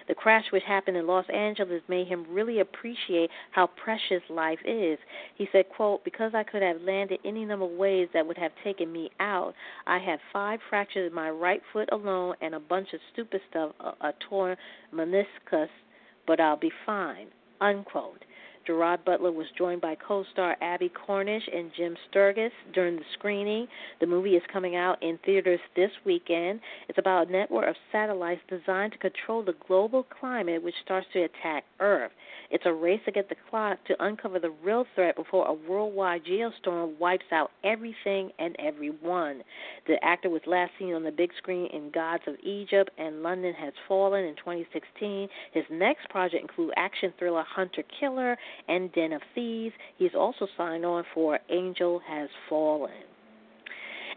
The crash, which happened in Los Angeles, made him really appreciate how precious life is. He said, quote, Because I could have landed any number of ways that would have taken me out, I had five fractures in my right foot alone and a bunch of stupid stuff, a, a torn meniscus, but I'll be fine, unquote. Gerard Butler was joined by co star Abbie Cornish and Jim Sturgess during the screening. The movie is coming out in theaters this weekend. It's about a network of satellites designed to control the global climate, which starts to attack Earth. It's a race against the clock to uncover the real threat before a worldwide geostorm wipes out everything and everyone. The actor was last seen on the big screen in Gods of Egypt and London Has Fallen in 2016. His next project includes action thriller Hunter Killer and Den of Thieves. He's also signed on for Angel Has Fallen.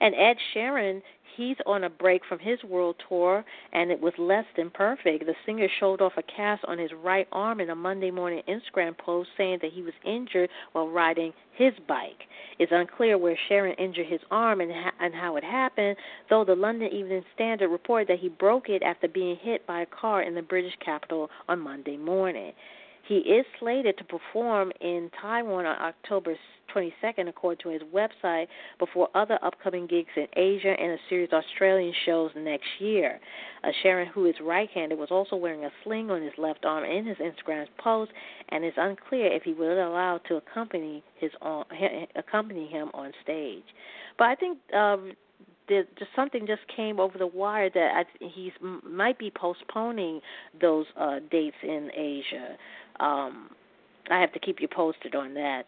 And Ed Sheeran he's on a break from his world tour, and it was less than perfect. The singer showed off a cast on his right arm in a Monday morning Instagram post saying that he was injured while riding his bike. It's unclear where Sheeran injured his arm and, ha- and how it happened, though the London Evening Standard reported that he broke it after being hit by a car in the British capital on Monday morning. He is slated to perform in Taiwan on October 22nd, according to his website, before other upcoming gigs in Asia and a series of Australian shows next year. Uh, Sheeran, who is right handed, was also wearing a sling on his left arm in his Instagram post, and it's unclear if he will allow to accompany, his accompany him on stage. But I think. Um, just something just came over the wire that I, he's might be postponing those uh, dates in Asia. Um, I have to keep you posted on that.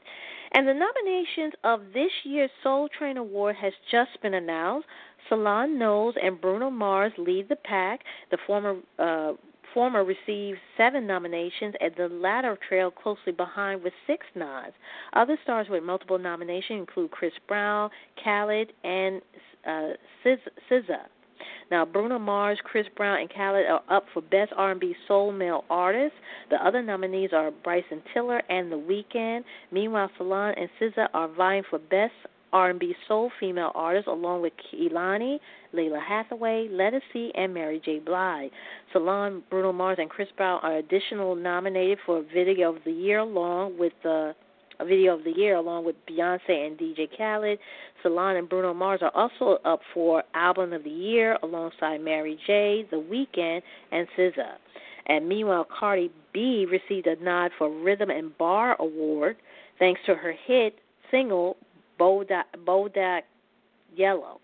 And the nominations of this year's Soul Train Award has just been announced. Solange Knowles and Bruno Mars lead the pack. The former uh, former received seven nominations, and the latter trailed closely behind with six nods. Other stars with multiple nominations include Chris Brown, Khalid, and uh, SZA. Now, Bruno Mars, Chris Brown, and Khalid are up for Best R&B Soul Male Artist. The other nominees are Bryson Tiller and The Weeknd. Meanwhile, Solange and SZA are vying for Best R&B Soul Female Artist, along with Kehlani, Lalah Hathaway, Ledisi, and Mary J. Blige. Solange, Bruno Mars, and Chris Brown are additional nominated for Video of the Year, along with the a video of the year along with Beyonce and DJ Khaled. Solange and Bruno Mars are also up for album of the year alongside Mary J, The Weeknd, and SZA. And meanwhile, Cardi B received a nod for Rhythm and Bar Award thanks to her hit single Bodak, Bodak Yellow.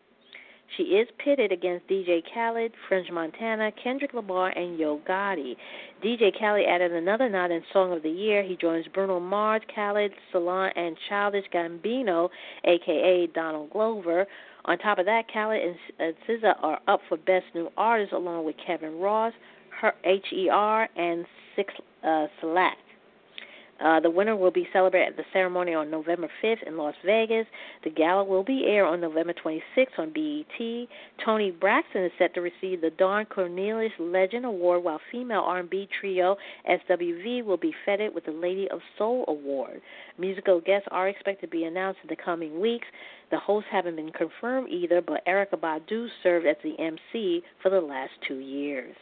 She is pitted against DJ Khaled, French Montana, Kendrick Lamar, and Yo Gotti. DJ Khaled added another nod in Song of the Year. He joins Bruno Mars, Khalid, Solange, and Childish Gambino, aka Donald Glover. On top of that, Khalid and SZA are up for Best New Artist along with Kevin Ross, Her H.E.R., and Six uh, Select. Uh, the winner will be celebrated at the ceremony on November 5th in Las Vegas. The gala will be aired on November 26th on BET. Toni Braxton is set to receive the Don Cornelius Legend Award, while female R&B trio SWV will be feted with the Lady of Soul Award. Musical guests are expected to be announced in the coming weeks. The hosts haven't been confirmed either, but Erykah Badu served as the MC for the last two years.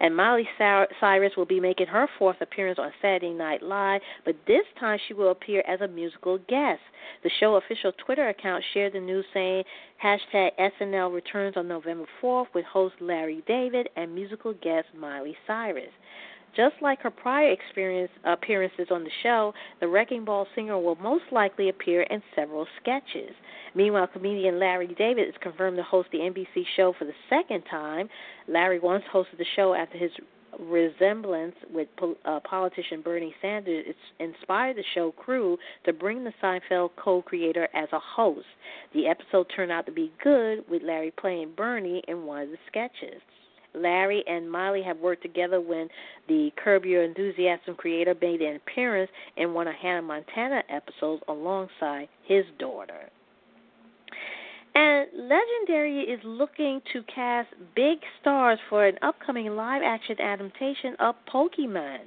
And Miley Cyrus will be making her fourth appearance on Saturday Night Live, but this time she will appear as a musical guest. The show official Twitter account shared the news saying hashtag SNL returns on November 4th with host Larry David and musical guest Miley Cyrus. Just like her prior experience appearances on the show, the Wrecking Ball singer will most likely appear in several sketches. Meanwhile, comedian Larry David is confirmed to host the NBC show for the second time. Larry once hosted the show after his resemblance with uh, politician Bernie Sanders inspired the show crew to bring the Seinfeld co-creator as a host. The episode turned out to be good, with Larry playing Bernie in one of the sketches. Larry and Miley have worked together when the Curb Your Enthusiasm creator made an appearance in one of Hannah Montana episodes alongside his daughter. And Legendary is looking to cast big stars for an upcoming live action adaptation of Pokemon.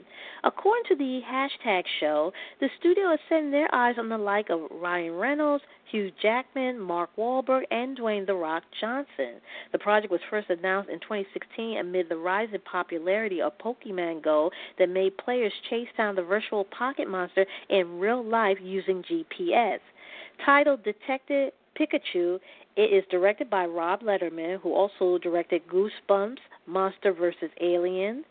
According to the hashtag show, the studio is setting their eyes on the like of Ryan Reynolds, Hugh Jackman, Mark Wahlberg, and Dwayne The Rock Johnson. The project was first announced in 2016 amid the rising popularity of Pokemon Go that made players chase down the virtual pocket monster in real life using GPS. Titled Detective Pikachu, it is directed by Rob Letterman, who also directed Goosebumps, Monster vs. Alien.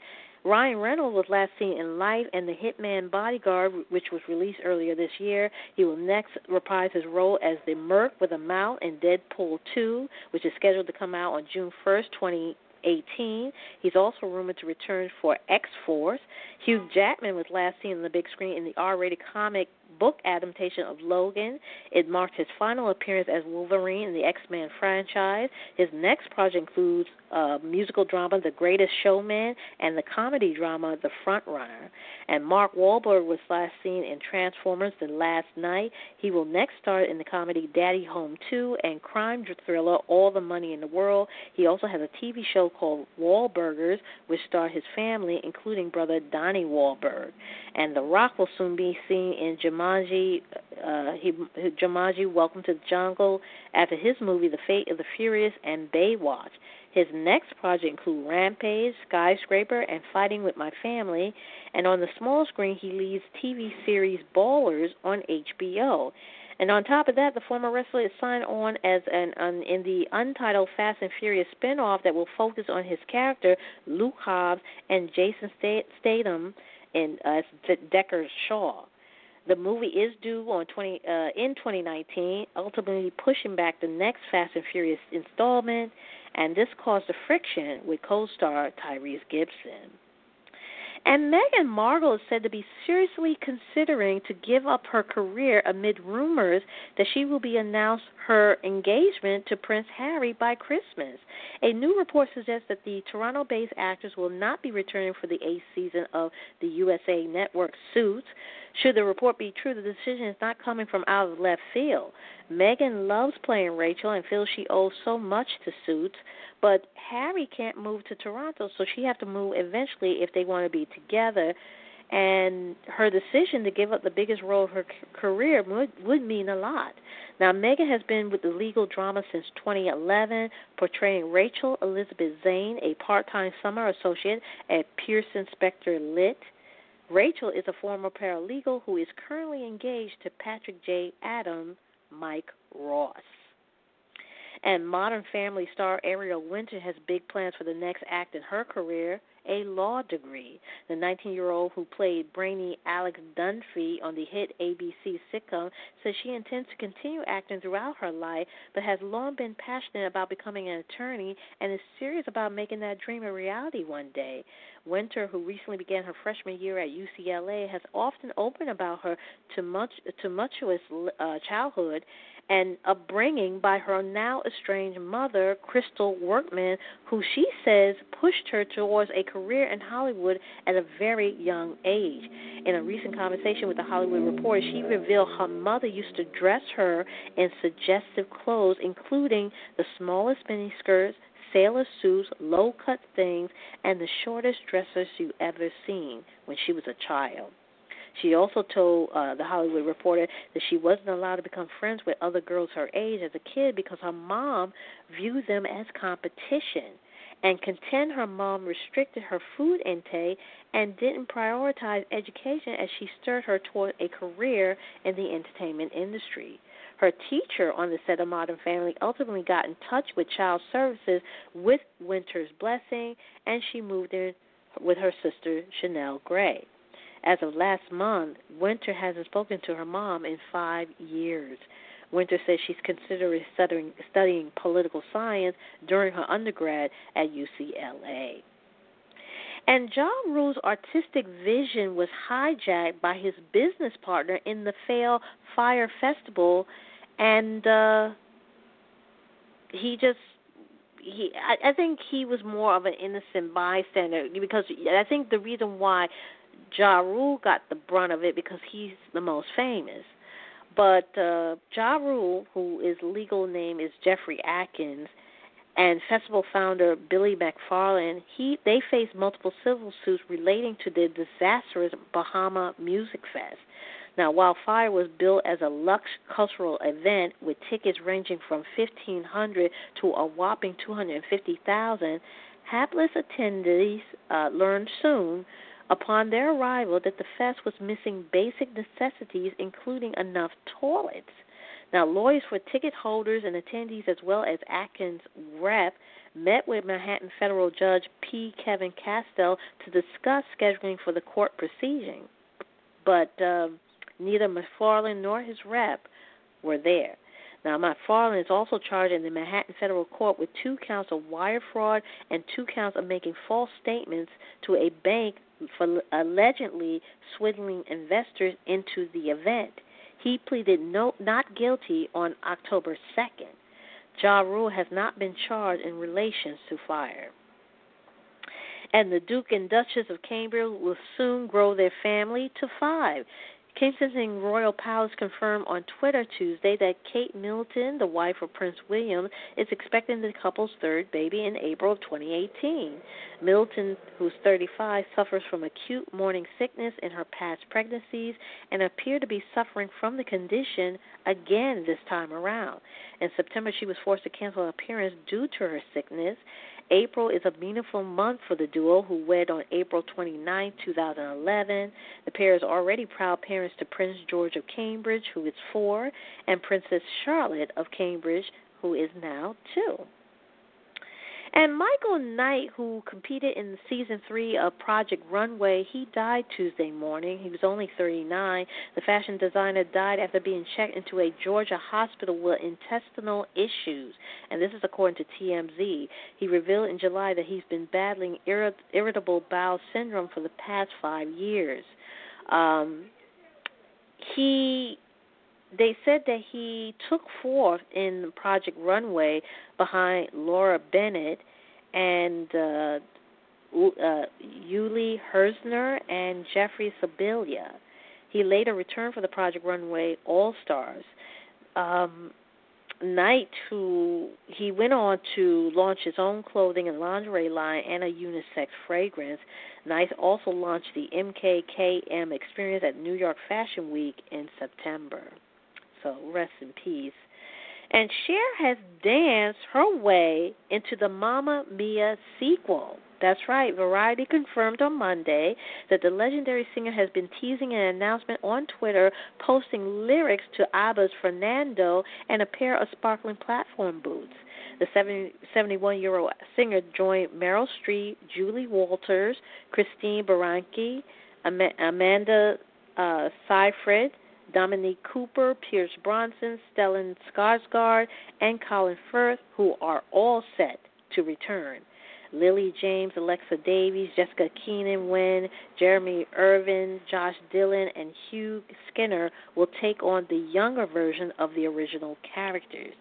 Ryan Reynolds was last seen in Life and The Hitman Bodyguard, which was released earlier this year. He will next reprise his role as the Merc with a Mouth in Deadpool 2, which is scheduled to come out on June 1st, 2018. He's also rumored to return for X Force. Hugh Jackman was last seen on the big screen in the R rated comic book adaptation of Logan. It marked his final appearance as Wolverine in the X Men franchise. His next project includes a musical drama The Greatest Showman and the comedy drama The Front Runner. And Mark Wahlberg was last seen in Transformers The Last Knight. He will next star in the comedy Daddy Home 2 and crime thriller All the Money in the World. He also has a TV show called Wahlburgers, which stars his family, including brother Donnie Wahlberg. And The Rock will soon be seen in Jumanji, uh, he, Jumanji Welcome to the Jungle after his movie The Fate of the Furious and Baywatch. His next project include Rampage, Skyscraper, and Fighting with My Family. And on the small screen, he leads TV series Ballers on HBO. And on top of that, the former wrestler is signed on as an, an in the untitled Fast and Furious spinoff that will focus on his character Luke Hobbs and Jason Statham in uh, Deckard Shaw. The movie is due on 20 uh, in 2019, ultimately pushing back the next Fast and Furious installment, and this caused a friction with co-star Tyrese Gibson. And Meghan Markle is said to be seriously considering to give up her career amid rumors that she will be announced her engagement to Prince Harry by Christmas. A new report suggests that the Toronto-based actress will not be returning for the eighth season of the USA Network Suits. Should the report be true, the decision is not coming from out of left field. Meghan loves playing Rachel and feels she owes so much to Suits, but Harry can't move to Toronto, so she have to move eventually if they want to be together. And her decision to give up the biggest role of her career would, would mean a lot. Now, Meghan has been with the legal drama since 2011, portraying Rachel Elizabeth Zane, a part-time summer associate at Pearson Specter Litt. Rachel is a former paralegal who is currently engaged to Patrick J. Adams, Mike Ross. And Modern Family star Ariel Winter has big plans for the next act in her career a law degree. The 19 year old who played brainy Alex Dunphy on the hit ABC sitcom says she intends to continue acting throughout her life, but has long been passionate about becoming an attorney and is serious about making that dream a reality one day. Winter, who recently began her freshman year at UCLA, has often opened about her tumultuous uh, childhood and upbringing by her now estranged mother, Crystal Workman, who she says pushed her towards a career in Hollywood at a very young age. In a recent conversation with the Hollywood Reporter, she revealed her mother used to dress her in suggestive clothes, including the smallest mini skirts, sailor suits, low cut things, and the shortest dresses you ever seen when she was a child. She also told uh, the Hollywood Reporter that she wasn't allowed to become friends with other girls her age as a kid because her mom viewed them as competition and contend her mom restricted her food intake and didn't prioritize education as she steered her toward a career in the entertainment industry. Her teacher on the set of Modern Family ultimately got in touch with Child Services with Winter's blessing, and she moved in with her sister Chanel Gray. As of last month, Winter hasn't spoken to her mom in five years. Winter says she's considering studying, studying political science during her undergrad at UCLA. And Ja Rule's artistic vision was hijacked by his business partner in the failed Fyre Festival, and uh, he just he I, I think he was more of an innocent bystander because I think the reason why Ja Rule got the brunt of it because he's the most famous. But uh, Ja Rule, who his legal name is Jeffrey Atkins, and festival founder Billy McFarland, he they faced multiple civil suits relating to the disastrous Bahama Music Fest. Now, while Fyre was billed as a luxe cultural event with tickets ranging from 1500 to a whopping 250,000, hapless attendees uh, learned soon upon their arrival that the fest was missing basic necessities including enough toilets. Now, lawyers for ticket holders and attendees, as well as Atkins' rep, met with Manhattan federal judge P. Kevin Castel to discuss scheduling for the court proceeding. But um, Neither McFarland nor his rep were there. Now, McFarland is also charged in the Manhattan federal court with two counts of wire fraud and two counts of making false statements to a bank for allegedly swindling investors into the event. He pleaded no, not guilty on October 2nd. Ja Rule has not been charged in relation to Fyre. And the Duke and Duchess of Cambridge will soon grow their family to five. Kensington Royal Palace confirmed on Twitter Tuesday that Kate Middleton, the wife of Prince William, is expecting the couple's third baby in April of 2018. Middleton, who's 35, suffers from acute morning sickness in her past pregnancies and appeared to be suffering from the condition again this time around. In September, she was forced to cancel an appearance due to her sickness. April is a meaningful month for the duo, who wed on April 29, 2011. The pair is already proud parents to Prince George of Cambridge, who is four, and Princess Charlotte of Cambridge, who is now two. And Michael Knight, who competed in season three of Project Runway, he died Tuesday morning. He was only 39. The fashion designer died after being checked into a Georgia hospital with intestinal issues, and this is according to TMZ. He revealed in July that he's been battling irritable bowel syndrome for the past five years. Um, he they said that he took fourth in Project Runway behind Laura Bennett and uh, uh, Uli Herzner and Jeffrey Sebelia. He later returned for the Project Runway All Stars. Um, Knight, who he went on to launch his own clothing and lingerie line and a unisex fragrance. Knight also launched the MKKM experience at New York Fashion Week in September. So rest in peace. And Cher has danced her way into the Mamma Mia sequel. That's right. Variety confirmed on Monday that the legendary singer has been teasing an announcement on Twitter, posting lyrics to ABBA's Fernando and a pair of sparkling platform boots. The 71 year old singer joined Meryl Streep, Julie Walters, Christine Baranski, Amanda uh, Seyfried, Dominique Cooper, Pierce Bronson, Stellan Skarsgård, and Colin Firth, who are all set to return. Lily James, Alexa Davies, Jessica Keenan Wynn, Jeremy Irvine, Josh Dylan, and Hugh Skinner will take on the younger version of the original characters.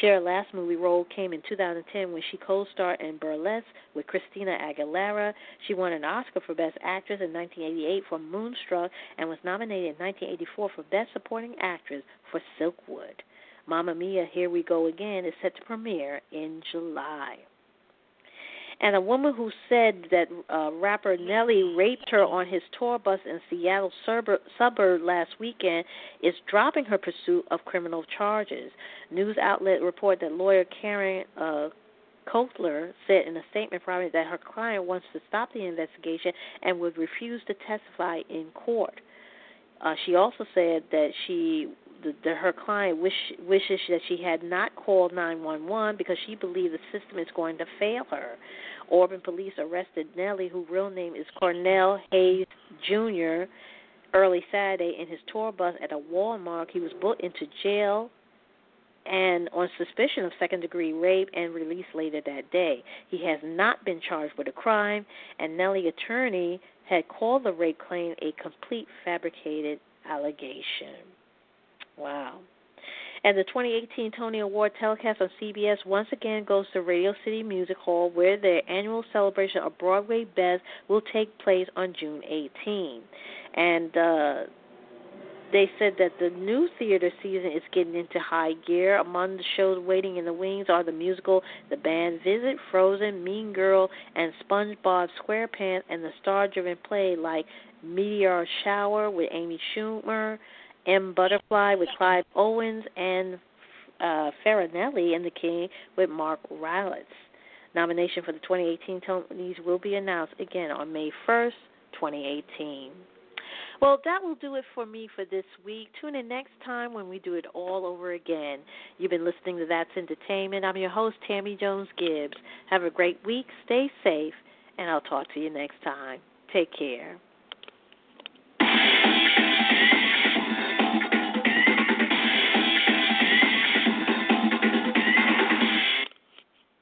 Cher's last movie role came in 2010 when she co-starred in Burlesque with Christina Aguilera. She won an Oscar for Best Actress in 1988 for Moonstruck and was nominated in 1984 for Best Supporting Actress for Silkwood. Mamma Mia, Here We Go Again is set to premiere in July and a woman who said that uh, rapper Nelly raped her on his tour bus in Seattle suburb, last weekend is dropping her pursuit of criminal charges. News outlet report that lawyer Karen uh, Kotler said in a statement Friday that her client wants to stop the investigation and would refuse to testify in court. Uh, she also said that she the, the, her client wish, wishes that she had not called 911 because she believed the system is going to fail her. Auburn police arrested Nelly, whose real name is Cornell Hayes Jr., early Saturday in his tour bus at a Walmart. He was booked into jail and on suspicion of second degree rape and released later that day. He has not been charged with a crime, and Nelly attorney had called the rape claim a complete fabricated allegation. Wow. And the 2018 Tony Award telecast on CBS once again goes to Radio City Music Hall, where their annual celebration of Broadway Best will take place on June 18. And uh, they said that the new theater season is getting into high gear. Among the shows waiting in the wings are the musical The Band Visit, Frozen, Mean Girl, and SpongeBob SquarePants, and the star-driven play like Meteor Shower with Amy Schumer, M. Butterfly with Clive Owens, and uh, Farinelli and the King with Mark Rylance. Nomination for the 2018 Tonys will be announced again on May 1st, 2018. Well, that will do it for me for this week. Tune in next time when we do it all over again. You've been listening to That's Entertainment. I'm your host, Tammy Jones Gibbs. Have a great week. Stay safe, and I'll talk to you next time. Take care.